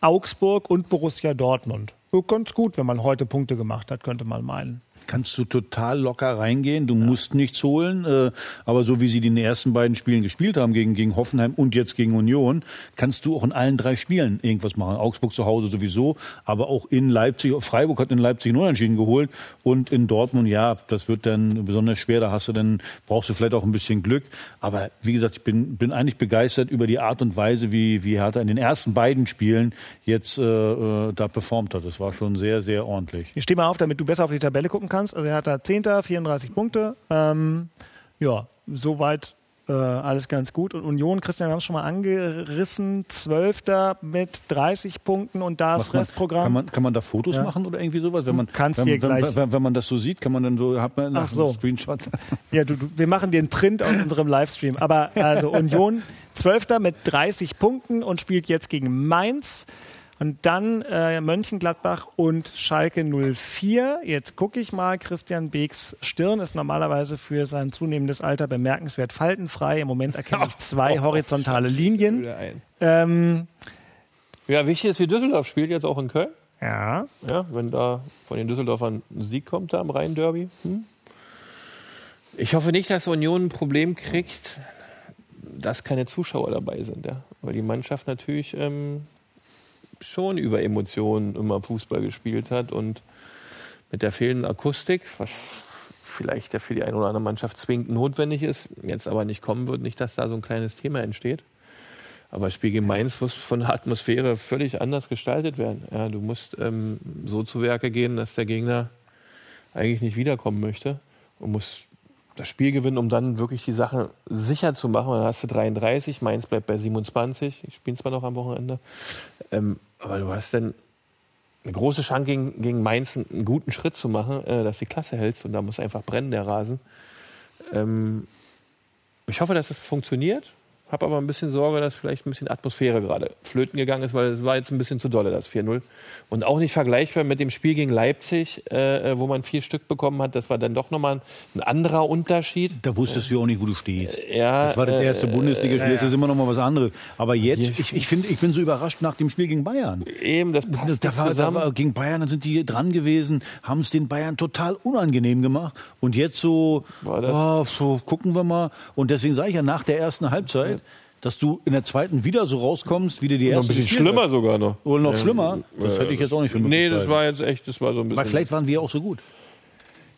Augsburg und Borussia Dortmund ganz gut, wenn man heute Punkte gemacht hat, könnte man meinen kannst du total locker reingehen. Du ja. musst nichts holen. Äh, aber so wie sie die ersten beiden Spielen gespielt haben, gegen, gegen Hoffenheim und jetzt gegen Union, kannst du auch in allen drei Spielen irgendwas machen. Augsburg zu Hause sowieso, aber auch in Leipzig. Freiburg hat in Leipzig einen Unentschieden geholt und in Dortmund, ja, das wird dann besonders schwer. Da hast du dann, brauchst du vielleicht auch ein bisschen Glück. Aber wie gesagt, ich bin, bin eigentlich begeistert über die Art und Weise, wie, wie Hertha in den ersten beiden Spielen jetzt äh, äh da performt hat. Das war schon sehr, sehr ordentlich. Ich stehe mal auf, damit du besser auf die Tabelle gucken kannst kannst. Also er hat da 10. 34 Punkte. Ähm, ja, soweit äh, alles ganz gut. Und Union, Christian, wir haben es schon mal angerissen, Zwölfter mit 30 Punkten und das man, Restprogramm. Kann man, kann man da Fotos Ja. machen oder irgendwie sowas? Wenn man, kannst wenn, dir wenn, gleich- wenn, wenn man das so sieht, kann man dann so, hat man Ach so. Screenshots. Ja, du, du, wir machen den Print aus unserem Livestream. Aber also Union, Zwölfter mit 30 Punkten und spielt jetzt gegen Mainz. Und dann äh, Mönchengladbach und Schalke 04. Jetzt gucke ich mal, Christian Beeks Stirn ist normalerweise für sein zunehmendes Alter bemerkenswert faltenfrei. Im Moment erkenne ich zwei horizontale Linien. Ähm, Ja, wichtig ist, wie Düsseldorf spielt jetzt auch in Köln. ja, Ja, wenn da von den Düsseldorfern ein Sieg kommt da am Rhein-Derby. Hm? Ich hoffe nicht, dass Union ein Problem kriegt, dass keine Zuschauer dabei sind. Ja? Weil die Mannschaft natürlich ähm, schon über Emotionen immer Fußball gespielt hat und mit der fehlenden Akustik, was vielleicht ja für die eine oder andere Mannschaft zwingend notwendig ist, jetzt aber nicht kommen wird, nicht, dass da so ein kleines Thema entsteht. Aber das Spiel gegen Mainz muss von der Atmosphäre völlig anders gestaltet werden. Ja, du musst ähm, so zu Werke gehen, dass der Gegner eigentlich nicht wiederkommen möchte und muss das Spiel gewinnen, um dann wirklich die Sache sicher zu machen. Dann hast du 33, Mainz bleibt bei 27. Ich spiele zwar noch am Wochenende. Ähm, aber du hast dann eine große Chance gegen, gegen Mainz einen, guten Schritt zu machen, äh, dass die Klasse hältst und da muss einfach brennen, der Rasen. Ähm, ich hoffe, dass das funktioniert. Habe aber ein bisschen Sorge, dass vielleicht ein bisschen Atmosphäre gerade flöten gegangen ist, weil es war jetzt ein bisschen zu dolle, das 4-0. Und auch nicht vergleichbar mit dem Spiel gegen Leipzig, äh, wo man vier Stück bekommen hat. Das war dann doch nochmal ein, ein anderer Unterschied. Da wusstest du auch nicht, wo du stehst. Ja, Das war das äh, erste Bundesligaspiel, äh, das ist immer noch mal was anderes. Aber jetzt, ich, ich finde, ich bin so überrascht nach dem Spiel gegen Bayern. Eben, das passt Das, da war, da zusammen. war, gegen Bayern dann sind die dran gewesen, haben es den Bayern total unangenehm gemacht. Und jetzt so, ah, so gucken wir mal. Und deswegen sage ich ja, nach der ersten Halbzeit, dass du in der zweiten wieder so rauskommst, wie du die noch ein erste bisschen schlimmer hast. sogar noch. Oder noch Ja. schlimmer. Das hätte ich jetzt auch nicht für möglich Nee, das war jetzt echt, das war so ein bisschen. Weil vielleicht waren wir auch so gut.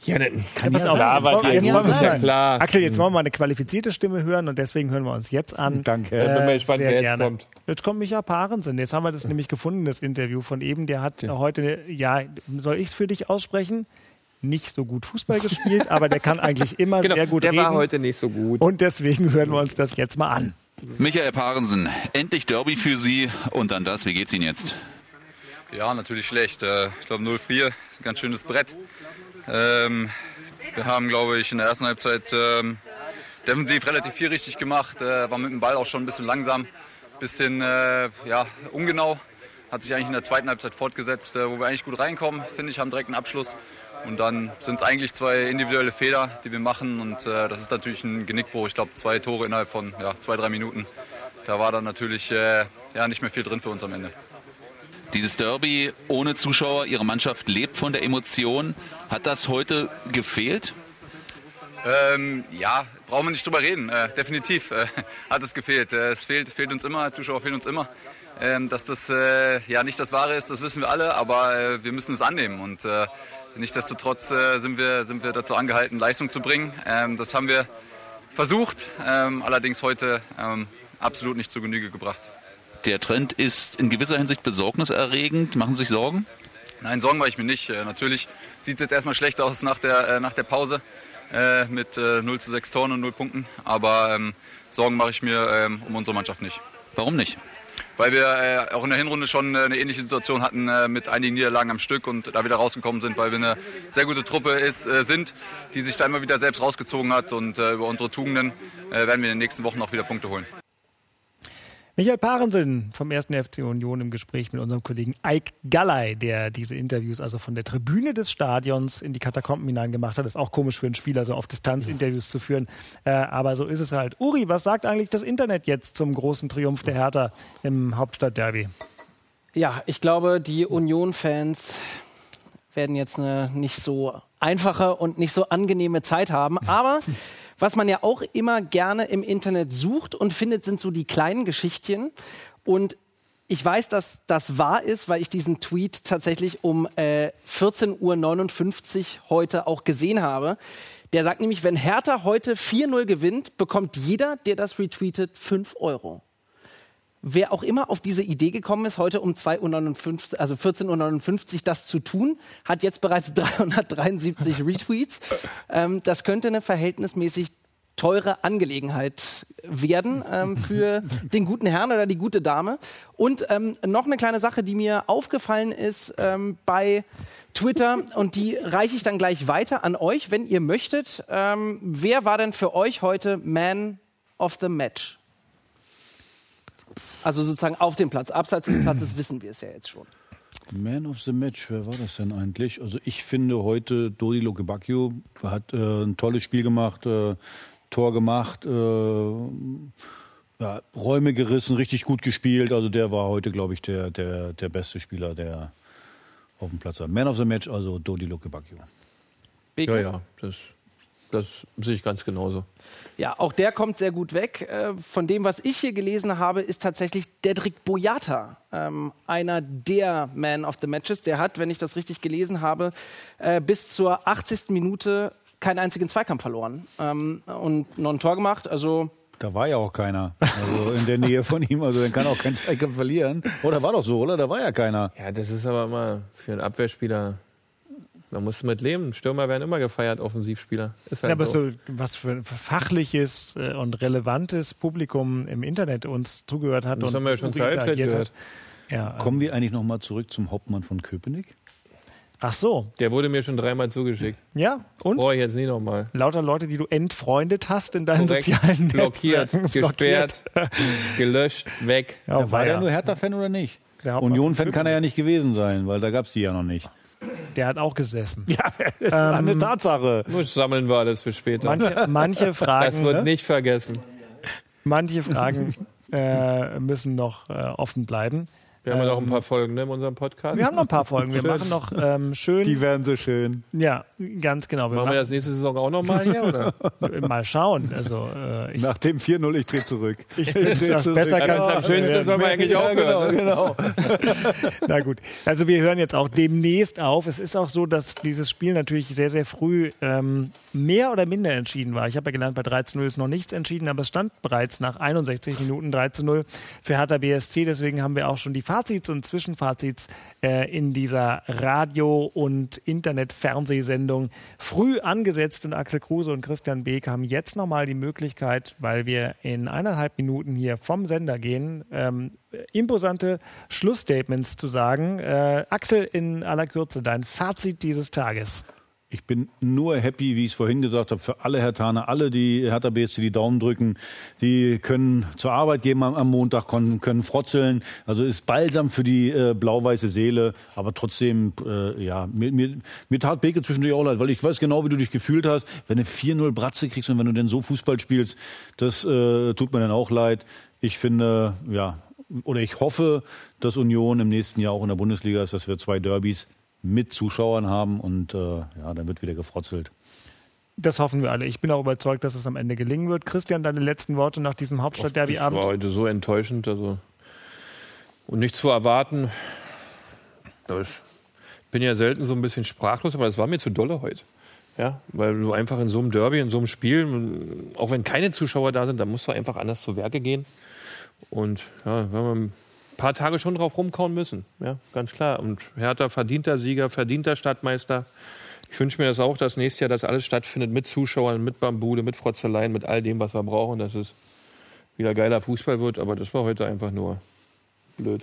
ja, dann, Ja, pass auf, klar, jetzt war wollen wir- die jetzt wir ist ja klar. Axel, jetzt wollen wir mal eine qualifizierte Stimme hören und deswegen hören wir uns jetzt an. Danke. Ich bin mal gespannt, sehr wer jetzt gerne. kommt. Jetzt kommt Micha Parensen. Jetzt haben wir das nämlich gefunden, das Interview von eben. Der hat heute, ja, soll ich es für dich aussprechen? Nicht so gut Fußball gespielt, aber der kann eigentlich immer Genau, sehr gut der reden. war heute nicht so gut. und deswegen hören wir uns das jetzt mal an. Michael Parensen, endlich Derby für Sie und dann das. Wie geht's Ihnen jetzt? Ja, natürlich schlecht. Äh, Ich glaube 0-4 ist ein ganz schönes Brett. Ähm, Wir haben, glaube ich, in der ersten Halbzeit ähm, defensiv relativ viel richtig gemacht. Äh, War mit dem Ball auch schon ein bisschen langsam, ein bisschen äh, ja, ungenau. Hat sich eigentlich in der zweiten Halbzeit fortgesetzt, wo wir eigentlich gut reinkommen, finde ich, haben direkt einen Abschluss. Und dann sind es eigentlich zwei individuelle Fehler, die wir machen. Und äh, das ist natürlich ein Genickbruch. Ich glaube, zwei Tore innerhalb von ja, zwei, drei Minuten. Da war dann natürlich äh, ja, nicht mehr viel drin für uns am Ende. Dieses Derby ohne Zuschauer, Ihre Mannschaft lebt von der Emotion. Hat das heute gefehlt? Ähm, ja, brauchen wir nicht drüber reden. Äh, definitiv äh, hat es gefehlt. Äh, es fehlt, fehlt uns immer, Zuschauer fehlen uns immer. Ähm, dass das äh, ja nicht das Wahre ist, das wissen wir alle, aber äh, wir müssen es annehmen. Und äh, nichtsdestotrotz äh, sind, wir, sind wir dazu angehalten, Leistung zu bringen. Ähm, das haben wir versucht, ähm, allerdings heute ähm, absolut nicht zur Genüge gebracht. Der Trend ist in gewisser Hinsicht besorgniserregend. Machen Sie sich Sorgen? Nein, Sorgen mache ich mir nicht. Äh, natürlich sieht es jetzt erstmal schlecht aus nach der, äh, nach der Pause äh, mit äh, 0 zu 6 Toren und 0 Punkten. Aber ähm, Sorgen mache ich mir ähm, um unsere Mannschaft nicht. Warum nicht? Weil wir äh, auch in der Hinrunde schon äh, eine ähnliche Situation hatten äh, mit einigen Niederlagen am Stück und da wieder rausgekommen sind, weil wir eine sehr gute Truppe ist, äh, sind, die sich da immer wieder selbst rausgezogen hat. Und äh, über unsere Tugenden äh, werden wir in den nächsten Wochen auch wieder Punkte holen. Michael Parensen vom 1. FC Union im Gespräch mit unserem Kollegen Eik Gallei, der diese Interviews also von der Tribüne des Stadions in die Katakomben hinein gemacht hat. Ist auch komisch für einen Spieler, so auf Distanz Interviews zu führen. Äh, aber so ist es halt. Uri, was sagt eigentlich das Internet jetzt zum großen Triumph der Hertha im Hauptstadtderby? Ja, ich glaube, die Union-Fans werden jetzt eine nicht so einfache und nicht so angenehme Zeit haben. Aber was man ja auch immer gerne im Internet sucht und findet, sind so die kleinen Geschichtchen. Und ich weiß, dass das wahr ist, weil ich diesen Tweet tatsächlich um äh, 14.59 Uhr heute auch gesehen habe. Der sagt nämlich, wenn Hertha heute 4-0 gewinnt, bekommt jeder, der das retweetet, 5 Euro. Wer auch immer auf diese Idee gekommen ist, heute um 2.59 Uhr, also 14.59 Uhr das zu tun, hat jetzt bereits 373 Retweets. Ähm, das könnte eine verhältnismäßig teure Angelegenheit werden ähm, für den guten Herrn oder die gute Dame. Und ähm, noch eine kleine Sache, die mir aufgefallen ist ähm, bei Twitter und die reiche ich dann gleich weiter an euch, wenn ihr möchtet. Ähm, wer war denn für euch heute Man of the Match? Also sozusagen auf dem Platz. Abseits des Platzes wissen wir es ja jetzt schon. Man of the Match, wer war das denn eigentlich? Also ich finde heute Dodi Lokebakio hat äh, ein tolles Spiel gemacht, äh, Tor gemacht, äh, ja, Räume gerissen, richtig gut gespielt. Also der war heute, glaube ich, der, der, der beste Spieler, der auf dem Platz war. Man of the Match, also Dodi Lokebakio. Ja, ja, das, das sehe ich ganz genauso. Ja, auch der kommt sehr gut weg. Äh, von dem, was ich hier gelesen habe, ist tatsächlich Dedrick Boyata ähm, einer der Man of the Matches. Der hat, wenn ich das richtig gelesen habe, äh, bis zur 80. Minute keinen einzigen Zweikampf verloren ähm, und noch ein Tor gemacht. Also Da war ja auch keiner. Also in der Nähe von ihm. Also dann kann auch kein Zweikampf verlieren. Oder war doch so, oder? Da war ja keiner. Ja, das ist aber immer für einen Abwehrspieler. Man muss mit leben. Stürmer werden immer gefeiert, Offensivspieler. Ist halt ja, aber so. so, was für fachliches äh, und relevantes Publikum im Internet uns zugehört hat. Das und haben wir ja schon zur Halbzeit gehört. hat. Ja, ähm, Kommen wir eigentlich nochmal zurück zum Hauptmann von Köpenick? Ach so. Der wurde mir schon dreimal zugeschickt. Ja, und? Brauche ich jetzt nie nochmal. Lauter Leute, die du entfreundet hast in deinen Korrekt. sozialen Blockiert, Netzwerken. gesperrt, gelöscht, weg. Ja, war war der ja. nur Hertha-Fan oder nicht? Union-Fan kann er ja nicht gewesen sein, weil da gab es die ja noch nicht. Der hat auch gesessen. Ja, das war eine Tatsache. Sammeln wir alles für später. Manche, manche Fragen, das wird ne? nicht vergessen. manche Fragen äh, müssen noch äh, offen bleiben. Wir haben ja noch ein Ähm, paar Folgen ne, in unserem Podcast. Wir haben noch ein paar Folgen. Wir Schön. machen noch ähm, schön. Die wären so schön. ja, ganz genau. Wir Machen wir das nächste Saison auch nochmal hier? Oder? machen, mal schauen. Also äh, ich, Nach dem 4-0, ich drehe zurück. ich dreh das zurück. besser kann wenn's am schönsten soll man eigentlich ja, aufhören. Genau, genau. Na gut. Also wir hören jetzt auch demnächst auf. Es ist auch so, dass dieses Spiel natürlich sehr, sehr früh ähm, mehr oder minder entschieden war. Ich habe ja gelernt, bei 3 zu 0 ist noch nichts entschieden, aber es stand bereits nach 61 Minuten 3 zu 0 für Hertha BSC. Deswegen haben wir auch schon die Fazits und Zwischenfazits äh, in dieser Radio- und Internet-Fernsehsendung früh angesetzt. Und Axel Kruse und Christian Beek haben jetzt nochmal die Möglichkeit, weil wir in eineinhalb Minuten hier vom Sender gehen, ähm, imposante Schlussstatements zu sagen. Äh, Axel, in aller Kürze, dein Fazit dieses Tages. Ich bin nur happy, wie ich es vorhin gesagt habe, für alle Hertaner, alle, die Hertha BSC die Daumen drücken, die können zur Arbeit gehen am, am Montag, können, können frotzeln. Also ist balsam für die äh, blau-weiße Seele, aber trotzdem, äh, ja, mir, mir, mir tat Beke zwischendurch auch leid, weil ich weiß genau, wie du dich gefühlt hast, wenn du 4-0 Bratze kriegst und wenn du denn so Fußball spielst, das äh, tut mir dann auch leid. Ich finde, ja, oder ich hoffe, dass Union im nächsten Jahr auch in der Bundesliga ist, dass wir zwei Derbys mit Zuschauern haben und äh, ja, dann wird wieder gefrotzelt. Das hoffen wir alle. Ich bin auch überzeugt, dass es am Ende gelingen wird. Christian, deine letzten Worte nach diesem Das war Hauptstadt-Derby-Abend? heute so enttäuschend. Also, und nicht zu erwarten. Ich bin ja selten so ein bisschen sprachlos, aber es war mir zu dolle heute. Ja, weil du einfach in so einem Derby, in so einem Spiel, auch wenn keine Zuschauer da sind, dann musst du einfach anders zu Werke gehen. Und ja, wenn ein paar Tage schon drauf rumkauen müssen, ja, ganz klar. Und Hertha verdienter Sieger, verdienter Stadtmeister. Ich wünsche mir das auch, dass nächstes Jahr das alles stattfindet mit Zuschauern, mit Bambude, mit Frotzeleien, mit all dem, was wir brauchen, dass es wieder geiler Fußball wird. Aber das war heute einfach nur blöd.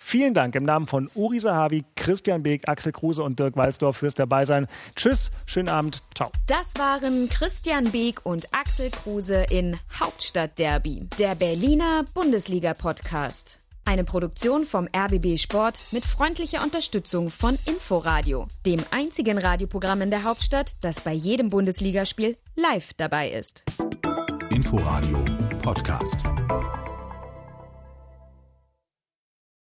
Vielen Dank im Namen von Uri Sahavi, Christian Beek, Axel Kruse und Dirk Walsdorf fürs Dabeisein. Tschüss, schönen Abend, ciao. Das waren Christian Beek und Axel Kruse in Hauptstadtderby, der Berliner Bundesliga-Podcast. Eine Produktion vom RBB Sport mit freundlicher Unterstützung von Inforadio, dem einzigen Radioprogramm in der Hauptstadt, das bei jedem Bundesligaspiel live dabei ist. Inforadio Podcast.